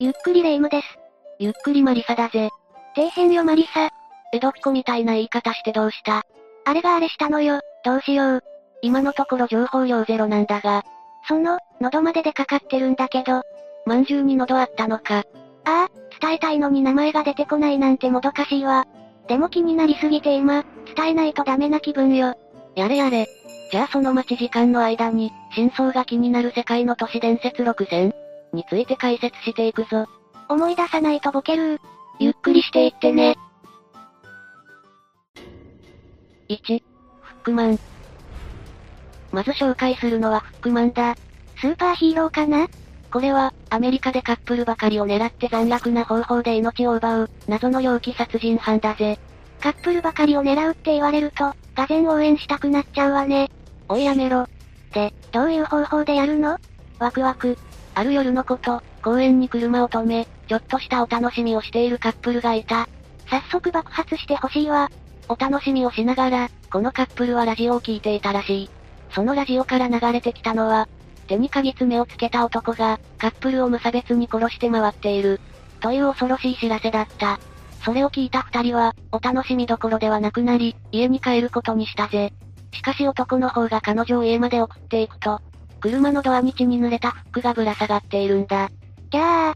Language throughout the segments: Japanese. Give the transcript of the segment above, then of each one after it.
ゆっくりレ夢ムです。ゆっくりマリサだぜ。底辺よマリサ。江戸っ子みたいな言い方してどうしたあれがあれしたのよ、どうしよう。今のところ情報量ゼロなんだが。その、喉まででかかってるんだけど。まんじゅうに喉あったのか。ああ、伝えたいのに名前が出てこないなんてもどかしいわ。でも気になりすぎて今、伝えないとダメな気分よ。やれやれ。じゃあその待ち時間の間に、真相が気になる世界の都市伝説6選について解説していくぞ。思い出さないとボケるゆっくりしていってね。1、フックマン。まず紹介するのはフックマンだ。スーパーヒーローかな？これは、アメリカでカップルばかりを狙って残虐な方法で命を奪う、謎の猟奇殺人犯だぜ。カップルばかりを狙うって言われると、がぜ応援したくなっちゃうわね。おいやめろ。で、どういう方法でやるの？ワクワク。ある夜のこと、公園に車を止め、ちょっとしたお楽しみをしているカップルがいた。早速爆発してほしいわ。お楽しみをしながら、このカップルはラジオを聴いていたらしい。そのラジオから流れてきたのは、手に鍵爪をつけた男が、カップルを無差別に殺して回っている。という恐ろしい知らせだった。それを聞いた二人は、お楽しみどころではなくなり、家に帰ることにしたぜ。しかし男の方が彼女を家まで送っていくと、車のドアに血に濡れたフックがぶら下がっているんだ。キャー。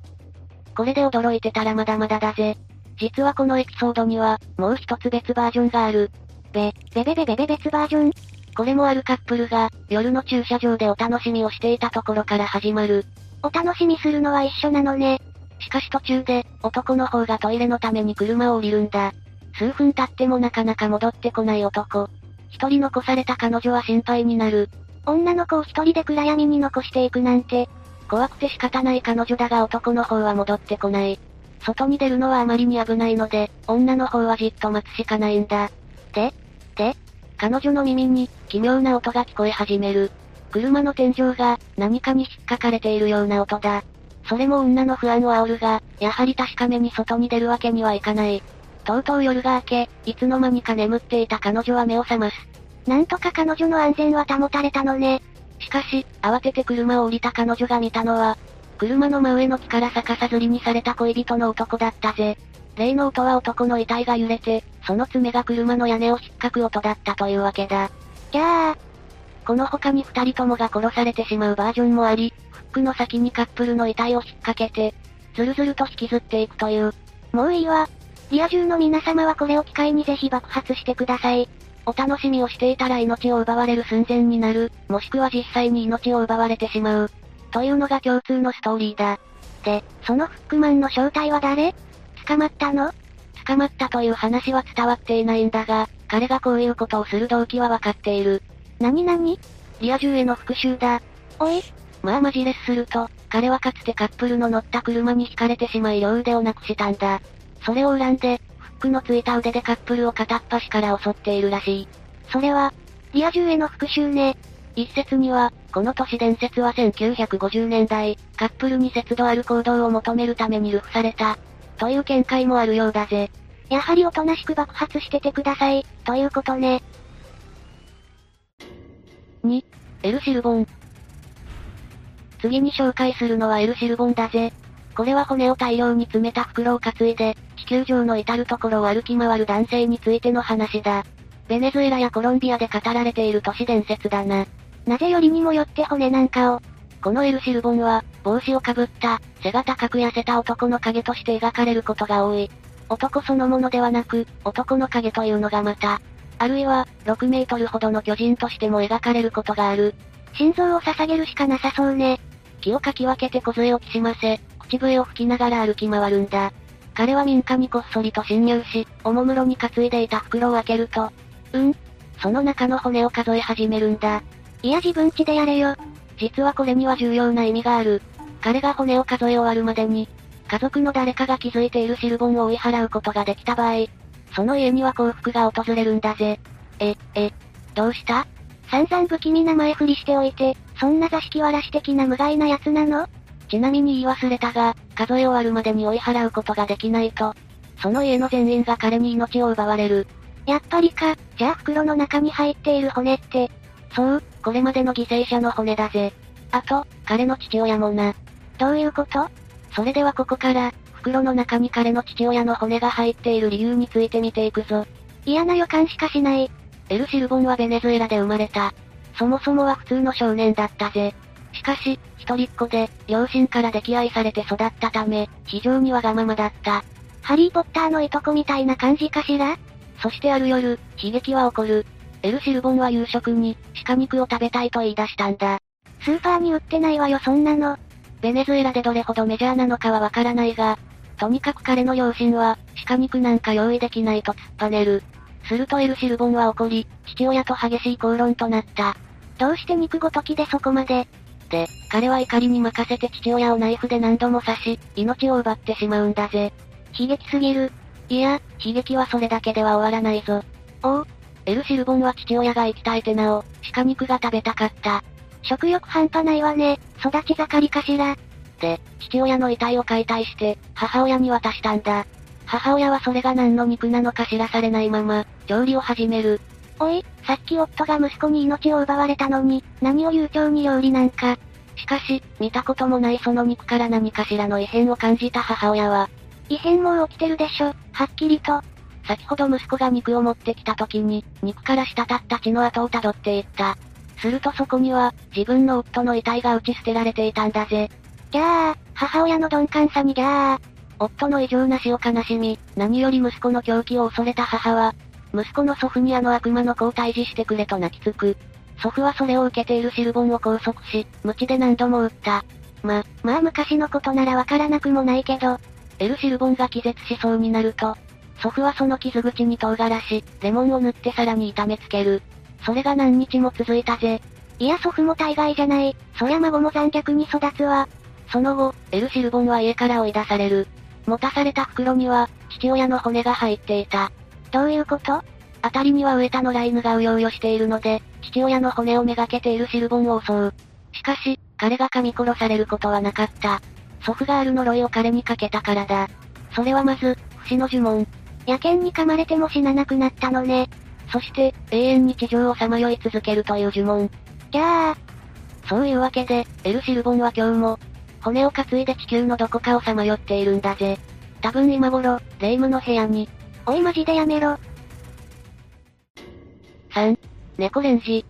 これで驚いてたらまだまだだぜ。実はこのエピソードには、もう一つ別バージョンがある。べ、べべべべべ別バージョン？これもあるカップルが、夜の駐車場でお楽しみをしていたところから始まる。お楽しみするのは一緒なのね。しかし途中で、男の方がトイレのために車を降りるんだ。数分経ってもなかなか戻ってこない男。一人残された彼女は心配になる。女の子を一人で暗闇に残していくなんて、怖くて仕方ない彼女だが男の方は戻ってこない。外に出るのはあまりに危ないので、女の方はじっと待つしかないんだ。で、で、彼女の耳に、奇妙な音が聞こえ始める。車の天井が、何かに引っかかれているような音だ。それも女の不安を煽るが、やはり確かめに外に出るわけにはいかない。とうとう夜が明け、いつの間にか眠っていた彼女は目を覚ます。なんとか彼女の安全は保たれたのね。しかし、慌てて車を降りた彼女が見たのは、車の真上の木から逆さずりにされた恋人の男だったぜ。例の音は男の遺体が揺れて、その爪が車の屋根を引っかく音だったというわけだ。じゃあ、この他に二人ともが殺されてしまうバージョンもあり、フックの先にカップルの遺体を引っ掛けて、ずるずると引きずっていくという。もういいわ。リア充の皆様はこれを機会にぜひ爆発してください。お楽しみをしていたら命を奪われる寸前になる、もしくは実際に命を奪われてしまう。というのが共通のストーリーだ。で、そのフックマンの正体は誰？捕まったの？捕まったという話は伝わっていないんだが、彼がこういうことをする動機はわかっている。なになにリア充への復讐だ。おいまあマジレスすると、彼はかつてカップルの乗った車に惹かれてしまい両腕をなくしたんだ。それを恨んで、フックのついた腕でカップルを片っ端から襲っているらしい。それは、リア充への復讐ね。一説には、この都市伝説は1950年代、カップルに節度ある行動を求めるために流布された、という見解もあるようだぜ。やはりおとなしく爆発しててください、ということね。2、エルシルボン。次に紹介するのはエルシルボンだぜ。これは骨を大量に詰めた袋を担いで、地球上の至るところを歩き回る男性についての話だ。ベネズエラやコロンビアで語られている都市伝説だな。なぜよりにもよって骨なんかを。このエルシルボンは、帽子をかぶった、背が高く痩せた男の影として描かれることが多い。男そのものではなく、男の影というのがまた、あるいは、6メートルほどの巨人としても描かれることがある。心臓を捧げるしかなさそうね。木をかき分けて小杖をきしませ、口笛を吹きながら歩き回るんだ。彼は民家にこっそりと侵入し、おもむろに担いでいた袋を開けると、うん、その中の骨を数え始めるんだ。いや自分家でやれよ。実はこれには重要な意味がある。彼が骨を数え終わるまでに、家族の誰かが気づいているシルボンを追い払うことができた場合、その家には幸福が訪れるんだぜ。え、え、どうした？散々不気味な前振りしておいて、そんな座敷わらし的な無害な奴なの？ちなみに言い忘れたが、数え終わるまでに追い払うことができないと、その家の全員が彼に命を奪われる。やっぱりか、じゃあ袋の中に入っている骨って。そう、これまでの犠牲者の骨だぜ。あと、彼の父親もな。どういうこと？それではここから、袋の中に彼の父親の骨が入っている理由について見ていくぞ。嫌な予感しかしない。エル・シルボンはベネズエラで生まれた。そもそもは普通の少年だったぜ。しかし、一人っ子で、両親から溺愛されて育ったため、非常にわがままだった。ハリーポッターのいとこみたいな感じかしら？そしてある夜、悲劇は起こる。エル・シルボンは夕食に、鹿肉を食べたいと言い出したんだ。スーパーに売ってないわよそんなの。ベネズエラでどれほどメジャーなのかはわからないが、とにかく彼の両親は、鹿肉なんか用意できないと突っぱねる。するとエル・シルボンは怒り、父親と激しい口論となった。どうして肉ごときでそこまで？で、彼は怒りに任せて父親をナイフで何度も刺し、命を奪ってしまうんだぜ。悲劇すぎる。いや、悲劇はそれだけでは終わらないぞ。おうエル・シルボンは父親が生きたいてなお、鹿肉が食べたかった。食欲半端ないわね、育ち盛りかしら。で、父親の遺体を解体して、母親に渡したんだ。母親はそれが何の肉なのか知らされないまま、調理を始める。おい、さっき夫が息子に命を奪われたのに、何を悠長に料理なんか。しかし、見たこともないその肉から何かしらの異変を感じた母親は。異変もう起きてるでしょ、はっきりと。先ほど息子が肉を持ってきた時に、肉から滴った血の跡をたどっていった。するとそこには、自分の夫の遺体が打ち捨てられていたんだぜ。じゃあ、母親の鈍感さにじゃあ。夫の異常な死を悲しみ、何より息子の狂気を恐れた母は、息子の祖父にあの悪魔の子を退治してくれと泣きつく。祖父はそれを受けているシルボンを拘束し、鞭で何度も撃った。ま、まあ昔のことならわからなくもないけど、エル・シルボンが気絶しそうになると、祖父はその傷口に唐辛子、レモンを塗ってさらに痛めつける。それが何日も続いたぜ。いや祖父も大概じゃない。そりゃ孫も残虐に育つわ。その後、エル・シルボンは家から追い出される。持たされた袋には、父親の骨が入っていた。どういうこと？辺りにはウエタのライヌがうようよしているので、父親の骨をめがけているシルボンを襲う。しかし、彼が噛み殺されることはなかった。祖父がある呪いを彼にかけたからだ。それはまず、不死の呪文。野犬に噛まれても死ななくなったのね。そして、永遠に地上をさまよい続けるという呪文。じゃあ、そういうわけで、エル・シルボンは今日も、骨を担いで地球のどこかをさまよっているんだぜ。多分今頃、レイムの部屋に。おいマジでやめろ。3、猫レンジ。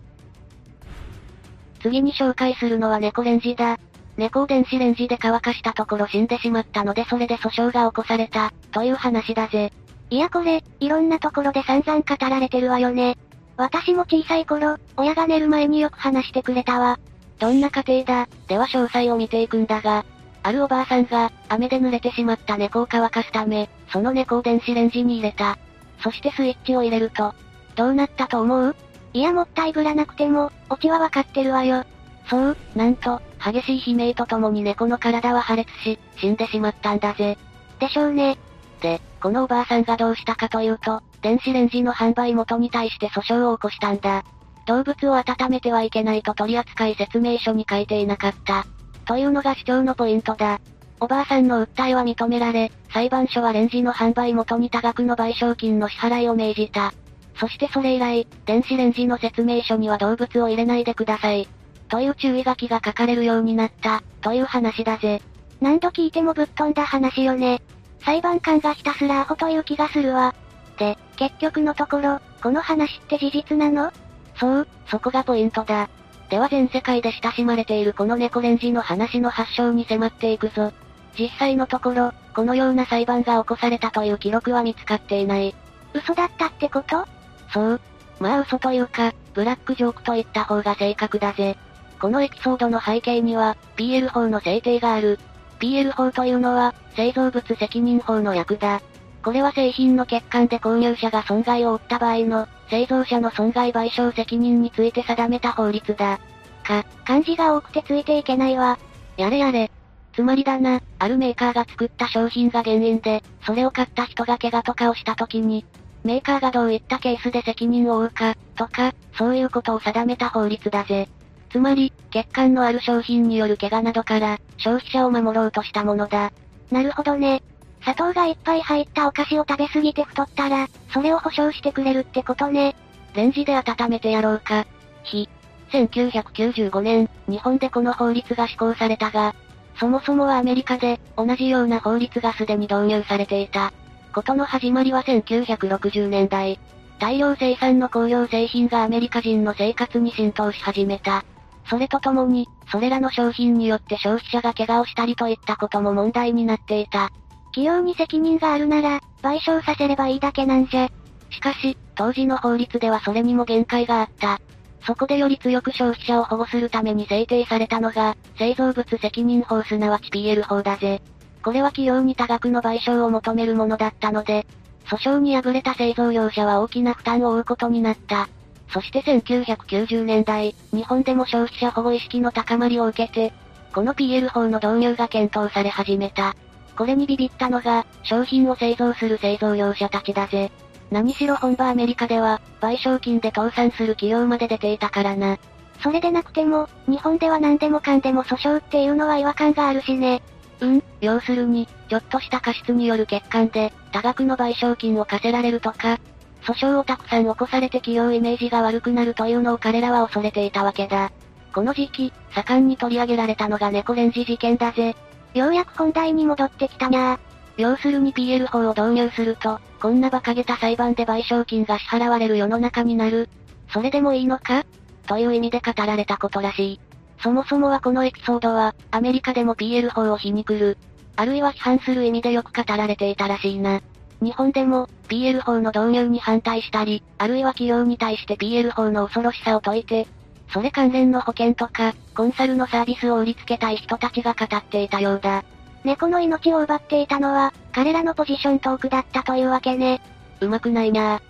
次に紹介するのは猫レンジだ。猫を電子レンジで乾かしたところ死んでしまったのでそれで訴訟が起こされた、という話だぜ。いやこれ、いろんなところで散々語られてるわよね。私も小さい頃、親が寝る前によく話してくれたわ。どんな家庭だ、では詳細を見ていくんだが、あるおばあさんが、雨で濡れてしまった猫を乾かすため、その猫を電子レンジに入れた。そしてスイッチを入れると、どうなったと思う？いやもったいぶらなくても、オチはわかってるわよ。そう、なんと、激しい悲鳴とともに猫の体は破裂し、死んでしまったんだぜ。でしょうね。で、このおばあさんがどうしたかというと、電子レンジの販売元に対して訴訟を起こしたんだ。動物を温めてはいけないと取扱説明書に書いていなかった。というのが主張のポイントだ。おばあさんの訴えは認められ、裁判所はレンジの販売元に多額の賠償金の支払いを命じた。そしてそれ以来、電子レンジの説明書には動物を入れないでください。という注意書きが書かれるようになった、という話だぜ。何度聞いてもぶっ飛んだ話よね。裁判官がひたすらアホという気がするわ。で、結局のところ、この話って事実なの？そう、そこがポイントだ。では全世界で親しまれているこの猫レンジの話の発祥に迫っていくぞ。実際のところ、このような裁判が起こされたという記録は見つかっていない。嘘だったってこと？そう。まあ嘘というか、ブラックジョークと言った方が正確だぜ。このエピソードの背景には、PL 法の制定がある。PL 法というのは、製造物責任法の役だ。これは製品の欠陥で購入者が損害を負った場合の、製造者の損害賠償責任について定めた法律だ。か、漢字が多くてついていけないわ。やれやれ。つまりだな、あるメーカーが作った商品が原因で、それを買った人が怪我とかをした時に、メーカーがどういったケースで責任を負うか、とか、そういうことを定めた法律だぜ。つまり、欠陥のある商品による怪我などから、消費者を守ろうとしたものだ。なるほどね。砂糖がいっぱい入ったお菓子を食べ過ぎて太ったら、それを保証してくれるってことね。レンジで温めてやろうか。ひ。1995年、日本でこの法律が施行されたが、そもそもはアメリカで、同じような法律がすでに導入されていた。ことの始まりは1960年代。大量生産の工業製品がアメリカ人の生活に浸透し始めた。それとともに、それらの商品によって消費者が怪我をしたりといったことも問題になっていた。企業に責任があるなら、賠償させればいいだけなんじゃ。しかし、当時の法律ではそれにも限界があった。そこでより強く消費者を保護するために制定されたのが、製造物責任法すなわち PL 法だぜ。これは企業に多額の賠償を求めるものだったので、訴訟に敗れた製造業者は大きな負担を負うことになった。そして1990年代、日本でも消費者保護意識の高まりを受けて、この PL 法の導入が検討され始めた。これにビビったのが、商品を製造する製造業者たちだぜ。何しろ本場アメリカでは、賠償金で倒産する企業まで出ていたからな。それでなくても、日本では何でもかんでも訴訟っていうのは違和感があるしね。うん、要するに、ちょっとした過失による欠陥で、多額の賠償金を課せられるとか、訴訟をたくさん起こされて企業イメージが悪くなるというのを彼らは恐れていたわけだ。この時期、盛んに取り上げられたのが猫レンジ事件だぜ。ようやく本題に戻ってきたにゃー。要するに PL 法を導入すると、こんな馬鹿げた裁判で賠償金が支払われる世の中になる。それでもいいのか？という意味で語られたことらしい。そもそもはこのエピソードは、アメリカでも PL 法を皮肉る。あるいは批判する意味でよく語られていたらしいな。日本でも、PL 法の導入に反対したり、あるいは企業に対して PL 法の恐ろしさを説いて、それ関連の保険とか、コンサルのサービスを売りつけたい人たちが語っていたようだ。猫の命を奪っていたのは、彼らのポジショントークだったというわけね。うまくないなぁ。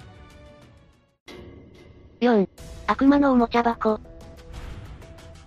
4. 悪魔のおもちゃ箱。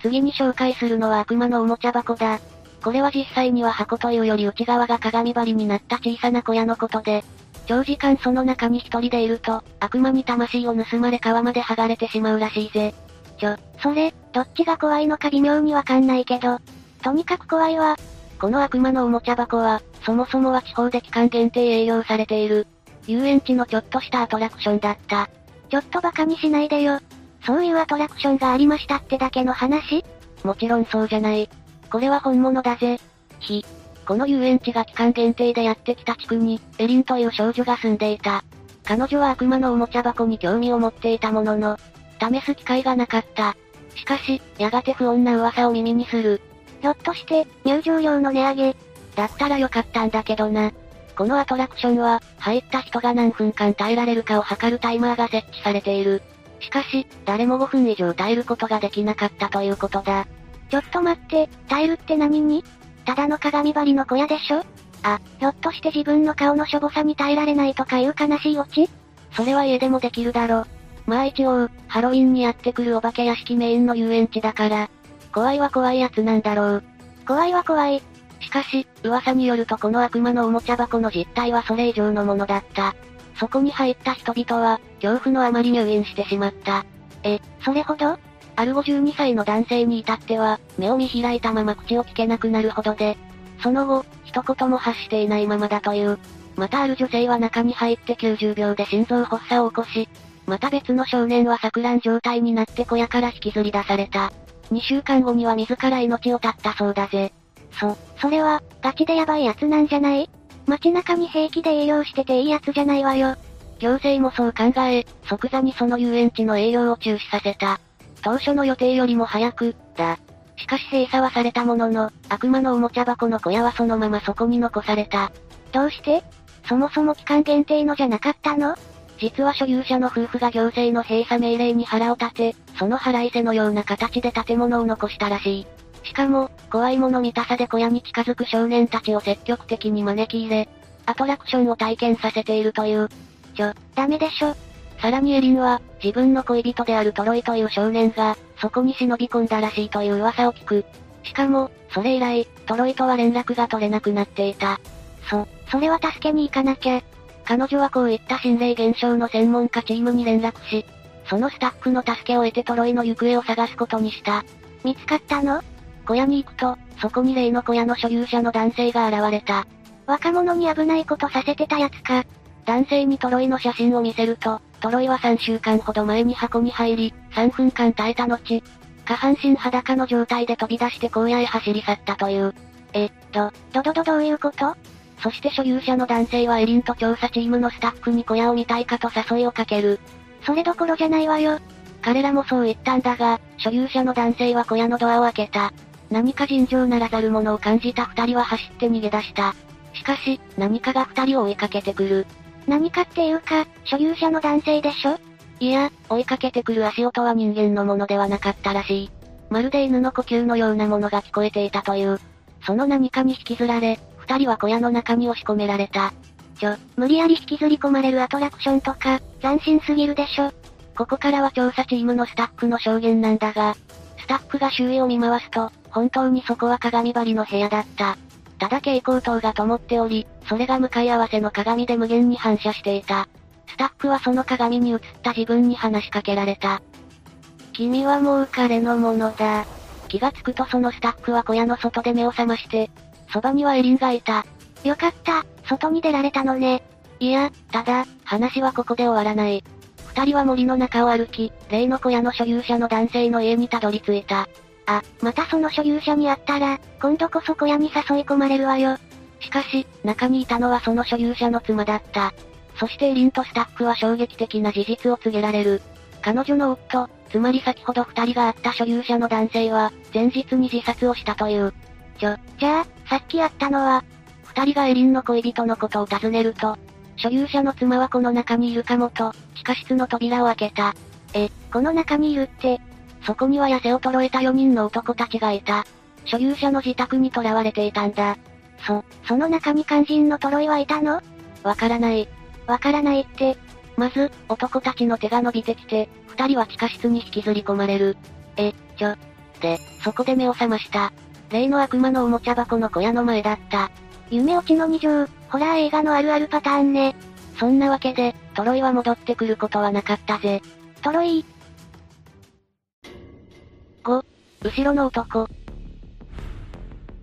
次に紹介するのは悪魔のおもちゃ箱だ。これは実際には箱というより内側が鏡張りになった小さな小屋のことで、長時間その中に一人でいると、悪魔に魂を盗まれ皮まで剥がれてしまうらしいぜ。ちょ、それ、どっちが怖いのか微妙にわかんないけど、とにかく怖いわ。この悪魔のおもちゃ箱は、そもそもは地方で期間限定営業されている、遊園地のちょっとしたアトラクションだった。ちょっと馬鹿にしないでよ。そういうアトラクションがありましたってだけの話？もちろんそうじゃない。これは本物だぜ。ひ。この遊園地が期間限定でやってきた地区に、エリンという少女が住んでいた。彼女は悪魔のおもちゃ箱に興味を持っていたものの、試す機会がなかった。しかし、やがて不穏な噂を耳にする。ひょっとして、入場料の値上げ？だったらよかったんだけどな。このアトラクションは、入った人が何分間耐えられるかを測るタイマーが設置されている。しかし、誰も5分以上耐えることができなかったということだ。ちょっと待って、耐えるって何に？ただの鏡張りの小屋でしょ？あ、ひょっとして自分の顔のしょぼさに耐えられないとかいう悲しいオチ？それは家でもできるだろ。まあ一応、ハロウィンにやってくるお化け屋敷メインの遊園地だから、怖いは怖いやつなんだろう。怖いは怖い。しかし、噂によるとこの悪魔のおもちゃ箱の実態はそれ以上のものだった。そこに入った人々は、恐怖のあまり入院してしまった。え、それほど？ある52歳の男性に至っては、目を見開いたまま口を聞けなくなるほどで、その後、一言も発していないままだという。またある女性は中に入って90秒で心臓発作を起こし、また別の少年は錯乱状態になって小屋から引きずり出された。2週間後には自ら命を絶ったそうだぜ。そ、それは、ガチでヤバいやつなんじゃない？街中に平気で営業してていいやつじゃないわよ。行政もそう考え、即座にその遊園地の営業を中止させた。当初の予定よりも早く、だ。しかし閉鎖はされたものの、悪魔のおもちゃ箱の小屋はそのままそこに残された。どうして？そもそも期間限定のじゃなかったの？実は所有者の夫婦が行政の閉鎖命令に腹を立て、その腹いせのような形で建物を残したらしい。しかも、怖いもの見たさで小屋に近づく少年たちを積極的に招き入れ、アトラクションを体験させているという。ちょ、ダメでしょ。さらにエリンは、自分の恋人であるトロイという少年が、そこに忍び込んだらしいという噂を聞く。しかも、それ以来、トロイとは連絡が取れなくなっていた。そ、それは助けに行かなきゃ。彼女はこういった心霊現象の専門家チームに連絡し、そのスタッフの助けを得てトロイの行方を探すことにした。見つかったの？小屋に行くと、そこに例の小屋の所有者の男性が現れた。若者に危ないことさせてたやつか。男性にトロイの写真を見せると、トロイは3週間ほど前に箱に入り、3分間耐えた後、下半身裸の状態で飛び出して荒野へ走り去ったという。えど、どどどどういうこと？そして所有者の男性はエリンと調査チームのスタッフに小屋を見たいかと誘いをかける。それどころじゃないわよ。彼らもそう言ったんだが、所有者の男性は小屋のドアを開けた。何か尋常ならざるものを感じた二人は走って逃げ出した。しかし、何かが二人を追いかけてくる。何かっていうか、所有者の男性でしょ？いや、追いかけてくる足音は人間のものではなかったらしい。まるで犬の呼吸のようなものが聞こえていたという。その何かに引きずられ、二人は小屋の中に押し込められた。ちょ、無理やり引きずり込まれるアトラクションとか、斬新すぎるでしょ。ここからは調査チームのスタッフの証言なんだが、スタッフが周囲を見回すと、本当にそこは鏡張りの部屋だった。ただ蛍光灯が灯っており、それが向かい合わせの鏡で無限に反射していた。スタッフはその鏡に映った自分に話しかけられた。君はもう彼のものだ。気がつくとそのスタッフは小屋の外で目を覚まして、そばにはエリンがいた。よかった、外に出られたのね。いや、ただ、話はここで終わらない。二人は森の中を歩き、例の小屋の所有者の男性の家にたどり着いた。あ、またその所有者に会ったら、今度こそ小屋に誘い込まれるわよ。しかし、中にいたのはその所有者の妻だった。そしてエリンとスタッフは衝撃的な事実を告げられる。彼女の夫、つまり先ほど二人が会った所有者の男性は、前日に自殺をしたという。ちょ、じゃあ、さっき会ったのは、二人がエリンの恋人のことを尋ねると、所有者の妻はこの中にいるかもと、地下室の扉を開けた。え、この中にいるって、そこには痩せ衰えた4人の男たちがいた。所有者の自宅に囚われていたんだ。そ、その中に肝心のトロイはいたの？わからない。わからないって。まず、男たちの手が伸びてきて、二人は地下室に引きずり込まれる。え、ちょ。で、そこで目を覚ました。例の悪魔のおもちゃ箱の小屋の前だった。夢落ちの二乗、ホラー映画のあるあるパターンね。そんなわけで、トロイは戻ってくることはなかったぜ。トロイ5、後ろの男。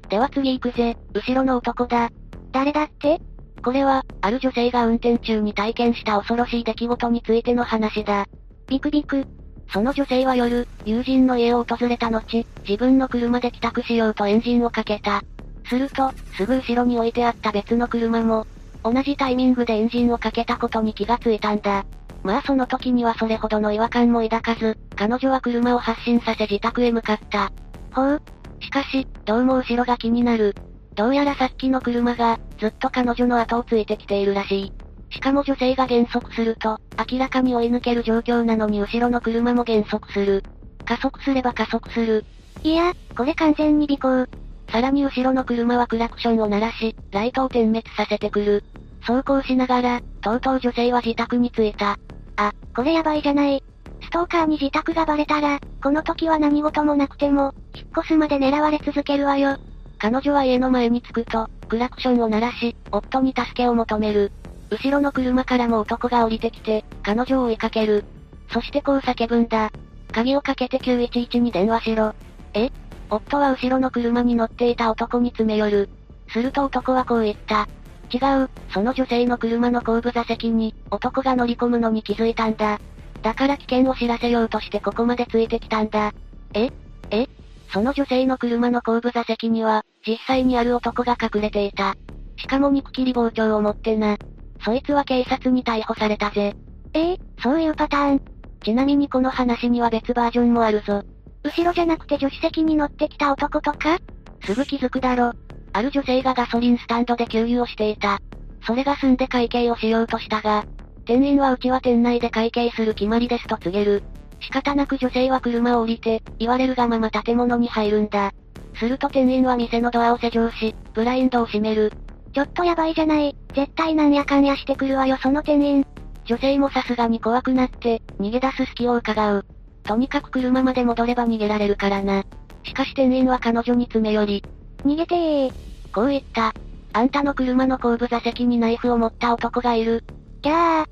では次行くぜ、後ろの男だ。誰だって？これは、ある女性が運転中に体験した恐ろしい出来事についての話だ。ビクビク。その女性は夜、友人の家を訪れた後、自分の車で帰宅しようとエンジンをかけた。すると、すぐ後ろに置いてあった別の車も、同じタイミングでエンジンをかけたことに気がついたんだ。まあその時にはそれほどの違和感も抱かず、彼女は車を発進させ自宅へ向かった。ほう。しかし、どうも後ろが気になる。どうやらさっきの車が、ずっと彼女の後をついてきているらしい。しかも女性が減速すると、明らかに追い抜ける状況なのに後ろの車も減速する。加速すれば加速する。いや、これ完全に尾行。さらに後ろの車はクラクションを鳴らし、ライトを点滅させてくる。走行しながら、とうとう女性は自宅に着いた。あ、これやばいじゃない。ストーカーに自宅がバレたら、この時は何事もなくても、引っ越すまで狙われ続けるわよ。彼女は家の前に着くと、クラクションを鳴らし、夫に助けを求める。後ろの車からも男が降りてきて、彼女を追いかける。そしてこう叫ぶんだ。鍵をかけて911に電話しろ。え？夫は後ろの車に乗っていた男に詰め寄る。すると男はこう言った。違う、その女性の車の後部座席に、男が乗り込むのに気づいたんだ。だから危険を知らせようとしてここまでついてきたんだ。え？え？その女性の車の後部座席には、実際にある男が隠れていた。しかも肉切り包丁を持ってな。そいつは警察に逮捕されたぜ。ええそういうパターン。ちなみにこの話には別バージョンもあるぞ。後ろじゃなくて助手席に乗ってきた男とか？すぐ気づくだろ。ある女性がガソリンスタンドで給油をしていた。それが済んで会計をしようとしたが、店員はうちは店内で会計する決まりですと告げる。仕方なく女性は車を降りて、言われるがまま建物に入るんだ。すると店員は店のドアを施錠し、ブラインドを閉める。ちょっとやばいじゃない。絶対なんやかんやしてくるわよその店員。女性もさすがに怖くなって、逃げ出す隙を伺う。とにかく車まで戻れば逃げられるからな。しかし店員は彼女に詰め寄り。逃げてー。こう言った。あんたの車の後部座席にナイフを持った男がいる。ギャー。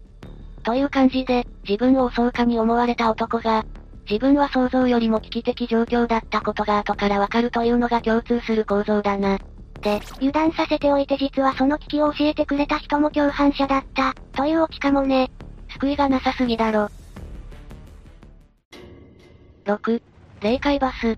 という感じで、自分を襲うかに思われた男が、自分は想像よりも危機的状況だったことが後からわかるというのが共通する構造だな。で、油断させておいて実はその危機を教えてくれた人も共犯者だった、というオチかもね。救いがなさすぎだろ。6、霊界バス。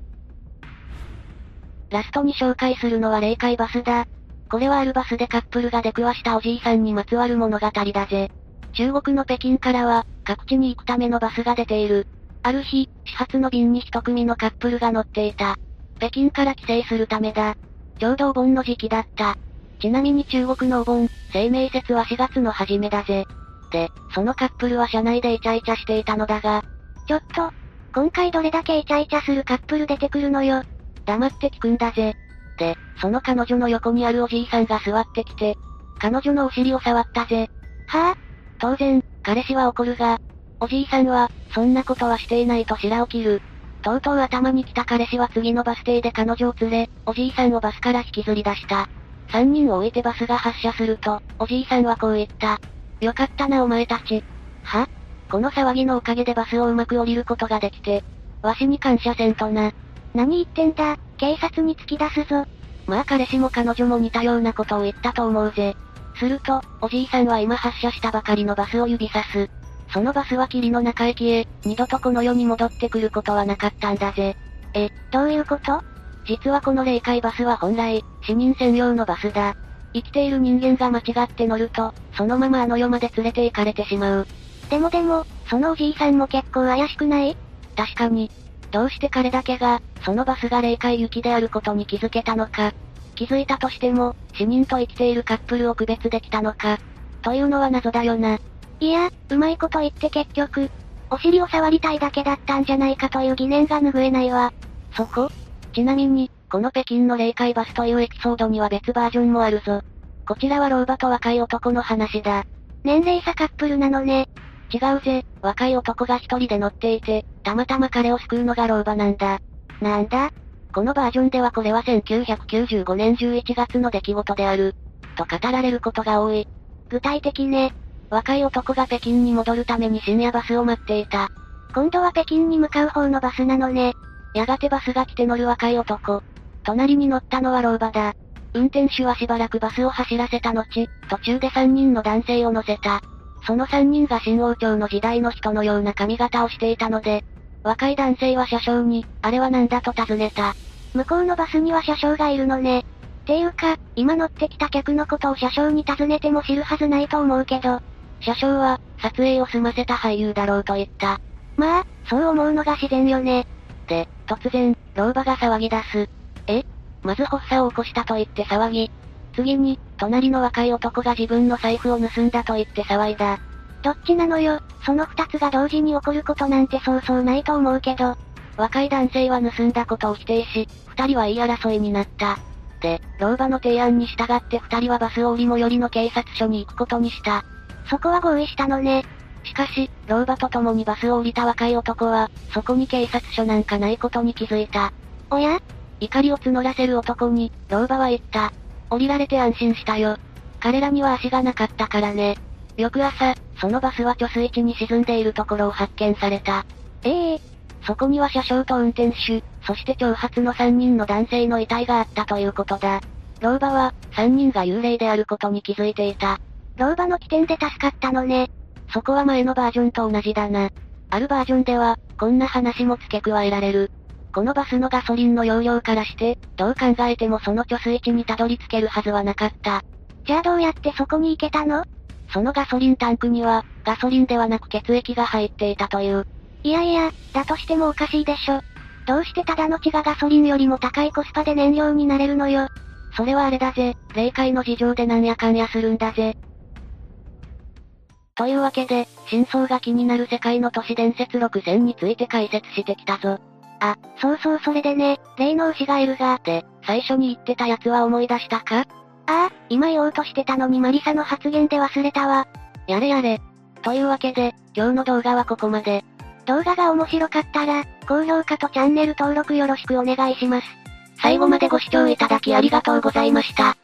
ラストに紹介するのは霊界バスだ。これはあるバスでカップルが出くわしたおじいさんにまつわる物語だぜ。中国の北京からは、各地に行くためのバスが出ている。ある日、始発の便に一組のカップルが乗っていた。北京から帰省するためだ。ちょうどお盆の時期だった。ちなみに中国のお盆、生命節は4月の初めだぜ。で、そのカップルは車内でイチャイチャしていたのだが、ちょっと、今回どれだけイチャイチャするカップル出てくるのよ。黙って聞くんだぜ。で、その彼女の横にあるおじいさんが座ってきて、彼女のお尻を触ったぜ。はぁ、あ、当然、彼氏は怒るが、おじいさんは、そんなことはしていないと白を切る。とうとう頭に来た彼氏は次のバス停で彼女を連れ、おじいさんをバスから引きずり出した。三人を置いてバスが発車すると、おじいさんはこう言った。よかったなお前たち。は？この騒ぎのおかげでバスをうまく降りることができて、わしに感謝せんとな。何言ってんだ、警察に突き出すぞ。まあ彼氏も彼女も似たようなことを言ったと思うぜ。すると、おじいさんは今発車したばかりのバスを指さす。そのバスは霧の中駅へ、二度とこの世に戻ってくることはなかったんだぜ。え、どういうこと？実はこの霊界バスは本来、市民専用のバスだ。生きている人間が間違って乗ると、そのままあの世まで連れて行かれてしまう。でもでも、そのおじいさんも結構怪しくない？確かに。どうして彼だけが、そのバスが霊界行きであることに気づけたのか。気づいたとしても、死人と生きているカップルを区別できたのか。というのは謎だよな。いや、うまいこと言って結局、お尻を触りたいだけだったんじゃないかという疑念が拭えないわ。そこ？ちなみに、この北京の霊界バスというエピソードには別バージョンもあるぞ。こちらは老婆と若い男の話だ。年齢差カップルなのね。違うぜ、若い男が一人で乗っていて、たまたま彼を救うのが老婆なんだ。なんだ？このバージョンではこれは1995年11月の出来事である。と語られることが多い。具体的ね。若い男が北京に戻るために深夜バスを待っていた。今度は北京に向かう方のバスなのね。やがてバスが来て乗る若い男。隣に乗ったのは老婆だ。運転手はしばらくバスを走らせた後、途中で3人の男性を乗せた。その3人が新王朝の時代の人のような髪型をしていたので、若い男性は車掌に、あれは何だと尋ねた。向こうのバスには車掌がいるのね。っていうか、今乗ってきた客のことを車掌に尋ねても知るはずないと思うけど。車掌は、撮影を済ませた俳優だろうと言った。まあ、そう思うのが自然よね。で、突然、老婆が騒ぎ出す。え？まず発作を起こしたと言って騒ぎ。次に、隣の若い男が自分の財布を盗んだと言って騒いだ。どっちなのよ、その二つが同時に起こることなんてそうそうないと思うけど。若い男性は盗んだことを否定し、二人は言い争いになった。で、老婆の提案に従って二人はバスを降り最寄りの警察署に行くことにした。そこは合意したのね。しかし、老婆と共にバスを降りた若い男は、そこに警察署なんかないことに気づいた。おや？怒りを募らせる男に、老婆は言った。降りられて安心したよ。彼らには足がなかったからね。翌朝、そのバスは貯水池に沈んでいるところを発見された。ええー、そこには車掌と運転手、そして挑発の3人の男性の遺体があったということだ。老婆は、3人が幽霊であることに気づいていた。老婆の起点で助かったのね。そこは前のバージョンと同じだな。あるバージョンでは、こんな話も付け加えられる。このバスのガソリンの容量からして、どう考えてもその貯水池にたどり着けるはずはなかった。じゃあどうやってそこに行けたの？そのガソリンタンクには、ガソリンではなく血液が入っていたという。いやいや、だとしてもおかしいでしょ。どうしてただの血がガソリンよりも高いコスパで燃料になれるのよ。それはあれだぜ、霊界の事情でなんやかんやするんだぜ。というわけで、真相が気になる世界の都市伝説6選について解説してきたぞ。あ、そうそうそれでね、霊能牛がいるが。で、最初に言ってたやつは思い出したか？ああ、今言おうとしてたのにマリサの発言で忘れたわ。やれやれ。というわけで、今日の動画はここまで。動画が面白かったら、高評価とチャンネル登録よろしくお願いします。最後までご視聴いただきありがとうございました。